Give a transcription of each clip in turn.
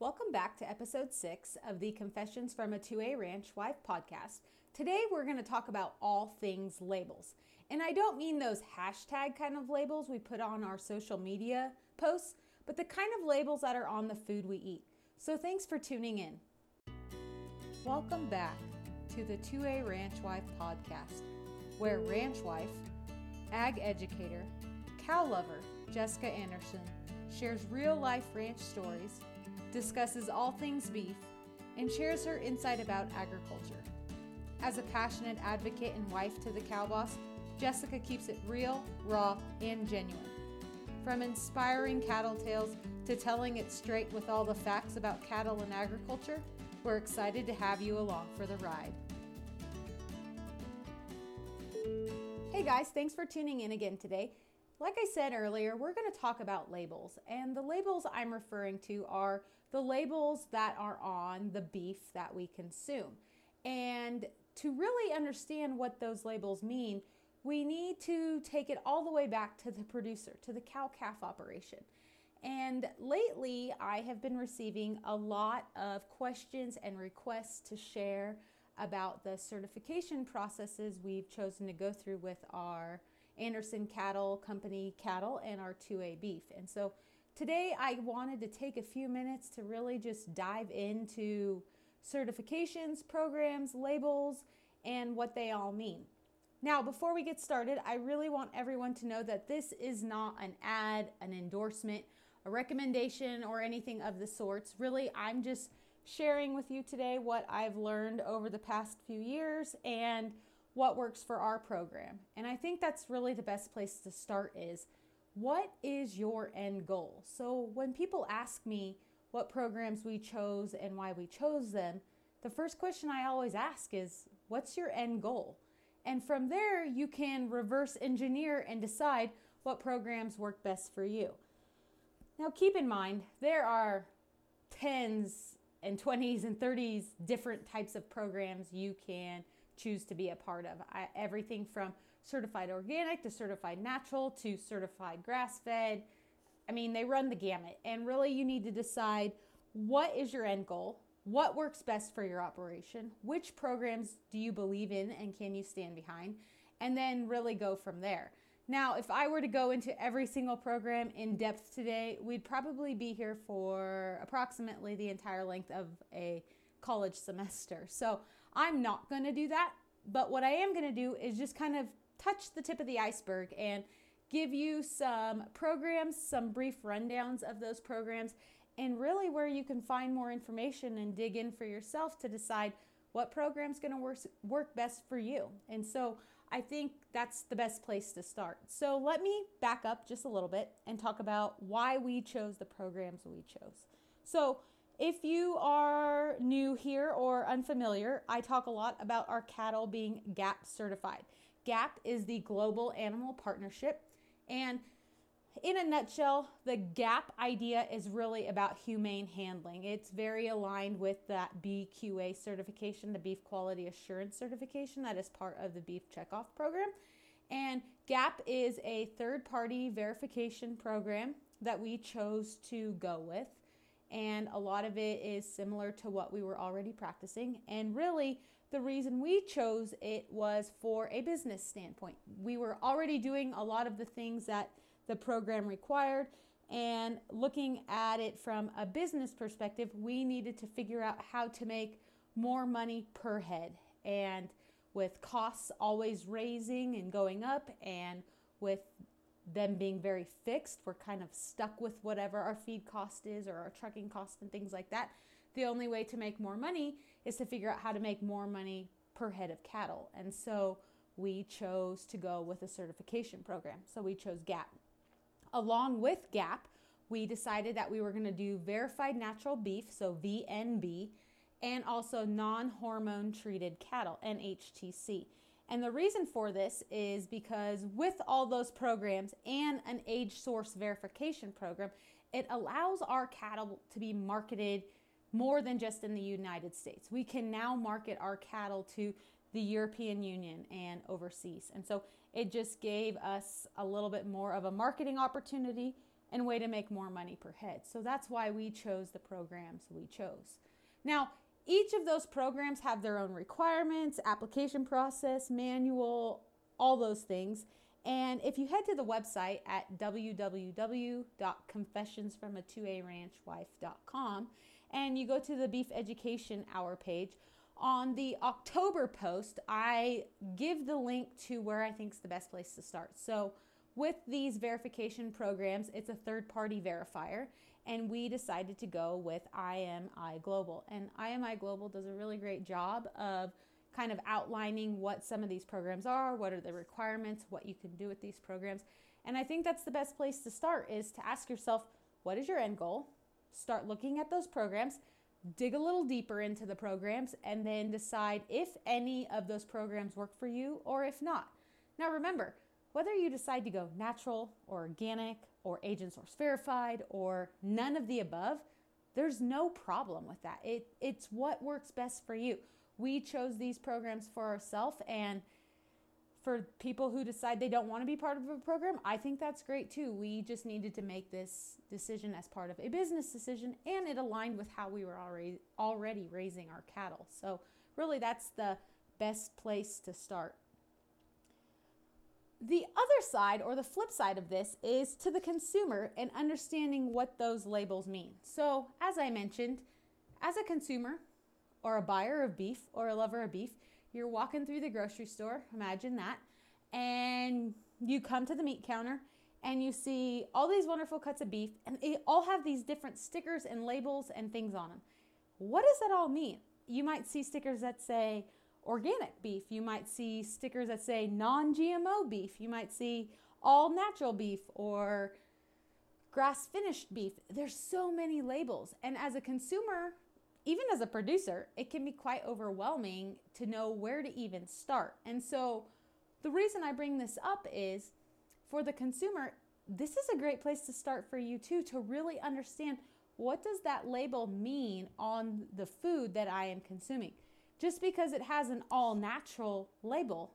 Welcome back to episode six of the Confessions from a 2A Ranch Wife podcast. Today we're going to talk about all things labels. And I don't mean those hashtag kind of labels we put on our social media posts, but the kind of labels that are on the food we eat. So thanks for tuning in. Welcome back to the 2A Ranch Wife podcast, where ranch wife, ag educator, cow lover Jessica Anderson shares real life ranch stories discusses all things beef, and shares her insight about agriculture. As a passionate advocate and wife to the cow boss, Jessica keeps it real, raw, and genuine. From inspiring cattle tales to telling it straight with all the facts about cattle and agriculture, we're excited to have you along for the ride. Hey guys, thanks for tuning in again today. Like I said earlier, we're going to talk about labels, and the labels I'm referring to are the labels that are on the beef that we consume. And to really understand what those labels mean, we need to take it all the way back to the producer, to the cow calf operation. And lately, I have been receiving a lot of questions and requests to share about the certification processes we've chosen to go through with our Anderson Cattle Company cattle and our 2A beef. And so today I wanted to take a few minutes to really just dive into certifications, programs, labels, and what they all mean. Now, before we get started, I really want everyone to know that this is not an ad, an endorsement, a recommendation, or anything of the sorts. Really, I'm just sharing with you today what I've learned over the past few years and what works for our program. And I think that's really the best place to start is what is your end goal? So when people ask me what programs we chose and why we chose them, the first question I always ask is what's your end goal? And from there, you can reverse engineer and decide what programs work best for you. Now, keep in mind, there are tens and 20s and 30s different types of programs you can choose to be a part of. I, everything from certified organic to certified natural to certified grass fed. I mean, they run the gamut. And really, you need to decide what is your end goal? What works best for your operation? Which programs do you believe in and can you stand behind? And then really go from there. Now, if I were to go into every single program in depth today, we'd probably be here for approximately the entire length of a college semester. So I'm not going to do that. But what I am going to do is just kind of touch the tip of the iceberg and give you some programs, some brief rundowns of those programs, and really where you can find more information and dig in for yourself to decide what program is going to work, work best for you. And so I think that's the best place to start. So let me back up just a little bit and talk about why we chose the programs we chose. So if you are new here or unfamiliar, I talk a lot about our cattle being GAP certified. GAP is the Global Animal Partnership. And in a nutshell, the GAP idea is really about humane handling. It's very aligned with that BQA certification, the Beef Quality Assurance certification that is part of the Beef Checkoff program. And GAP is a third party verification program that we chose to go with and a lot of it is similar to what we were already practicing. And really, the reason we chose it was for a business standpoint. We were already doing a lot of the things that the program required, and looking at it from a business perspective, we needed to figure out how to make more money per head. And with costs always raising and going up, and with them being very fixed. We're kind of stuck with whatever our feed cost is or our trucking cost and things like that. The only way to make more money is to figure out how to make more money per head of cattle. And so we chose to go with a certification program. So we chose GAP. Along with GAP, we decided that we were going to do verified natural beef, so VNB, and also non hormone treated cattle, NHTC. And the reason for this is because with all those programs and an age source verification program, it allows our cattle to be marketed more than just in the United States. We can now market our cattle to the European Union and overseas. And so it just gave us a little bit more of a marketing opportunity and way to make more money per head. So that's why we chose the programs we chose. Now, each of those programs have their own requirements, application process, manual, all those things. And if you head to the website at www.confessionsfroma2aranchwife.com and you go to the Beef Education Hour page, on the October post, I give the link to where I think is the best place to start. So, with these verification programs, it's a third party verifier, and we decided to go with IMI Global. And IMI Global does a really great job of kind of outlining what some of these programs are, what are the requirements, what you can do with these programs. And I think that's the best place to start is to ask yourself, what is your end goal? Start looking at those programs, dig a little deeper into the programs, and then decide if any of those programs work for you or if not. Now remember, whether you decide to go natural or organic or age and source verified or none of the above, there's no problem with that. It, it's what works best for you. We chose these programs for ourselves and for people who decide they don't want to be part of a program, I think that's great too. We just needed to make this decision as part of a business decision and it aligned with how we were already already raising our cattle. So, really that's the best place to start. The other side, or the flip side of this, is to the consumer and understanding what those labels mean. So, as I mentioned, as a consumer or a buyer of beef or a lover of beef, you're walking through the grocery store, imagine that, and you come to the meat counter and you see all these wonderful cuts of beef, and they all have these different stickers and labels and things on them. What does that all mean? You might see stickers that say, organic beef. You might see stickers that say non GMO beef. You might see all natural beef or grass finished beef. There's so many labels. And as a consumer, even as a producer, it can be quite overwhelming to know where to even start. And so the reason I bring this up is for the consumer, this is a great place to start for you too to really understand what does that label mean on the food that I am consuming just because it has an all natural label,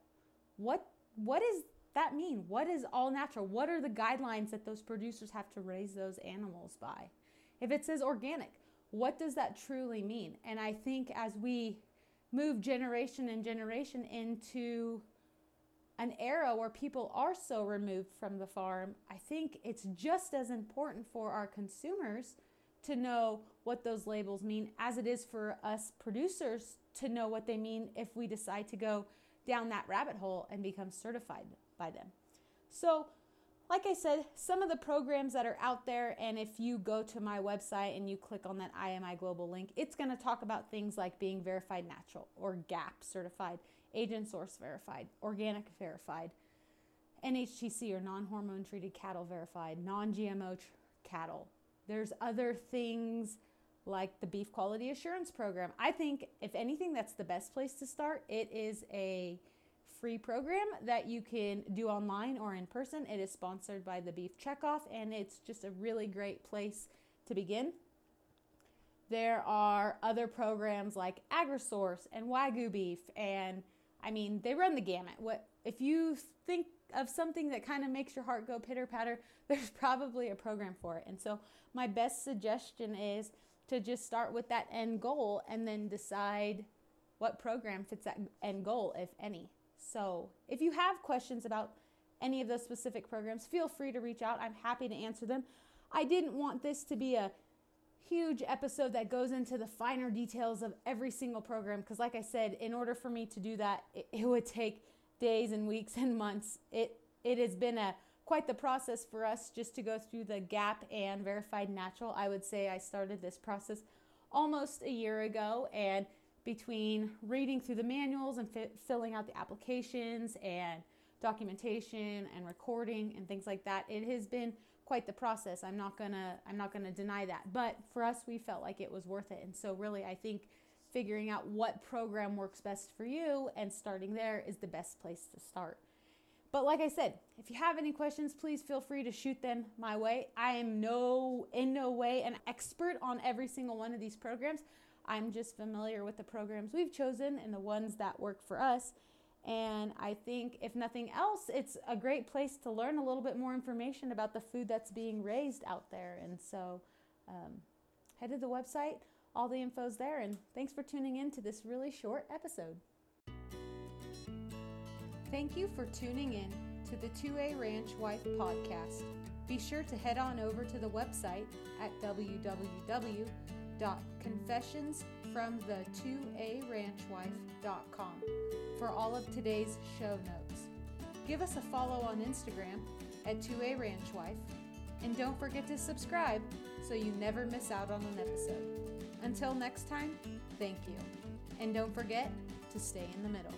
what what does that mean? What is all natural? What are the guidelines that those producers have to raise those animals by? If it says organic, what does that truly mean? And I think as we move generation and generation into an era where people are so removed from the farm, I think it's just as important for our consumers to know what those labels mean as it is for us producers to know what they mean if we decide to go down that rabbit hole and become certified by them. So, like I said, some of the programs that are out there, and if you go to my website and you click on that IMI Global link, it's going to talk about things like being verified natural or GAP certified, age and source verified, organic verified, NHTC or non hormone treated cattle verified, non GMO tr- cattle. There's other things like the beef quality assurance program. I think if anything that's the best place to start. It is a free program that you can do online or in person. It is sponsored by the Beef Checkoff and it's just a really great place to begin. There are other programs like AgriSource and Wagyu Beef and I mean, they run the gamut. What if you think of something that kind of makes your heart go pitter patter, there's probably a program for it. And so, my best suggestion is to just start with that end goal and then decide what program fits that end goal, if any. So, if you have questions about any of those specific programs, feel free to reach out. I'm happy to answer them. I didn't want this to be a huge episode that goes into the finer details of every single program because, like I said, in order for me to do that, it, it would take days and weeks and months. It it has been a quite the process for us just to go through the GAP and verified natural. I would say I started this process almost a year ago, and between reading through the manuals and fi- filling out the applications and documentation and recording and things like that, it has been quite the process. I'm not gonna I'm not gonna deny that, but for us, we felt like it was worth it, and so really, I think figuring out what program works best for you and starting there is the best place to start. But like I said, if you have any questions, please feel free to shoot them my way. I am no in no way an expert on every single one of these programs. I'm just familiar with the programs we've chosen and the ones that work for us. And I think, if nothing else, it's a great place to learn a little bit more information about the food that's being raised out there. And so, um, head to the website, all the info's there. And thanks for tuning in to this really short episode. Thank you for tuning in to the 2A Ranch Wife podcast. Be sure to head on over to the website at www.confessionsfromthe2aranchwife.com for all of today's show notes. Give us a follow on Instagram at 2A Ranch Wife, and don't forget to subscribe so you never miss out on an episode. Until next time, thank you. And don't forget to stay in the middle.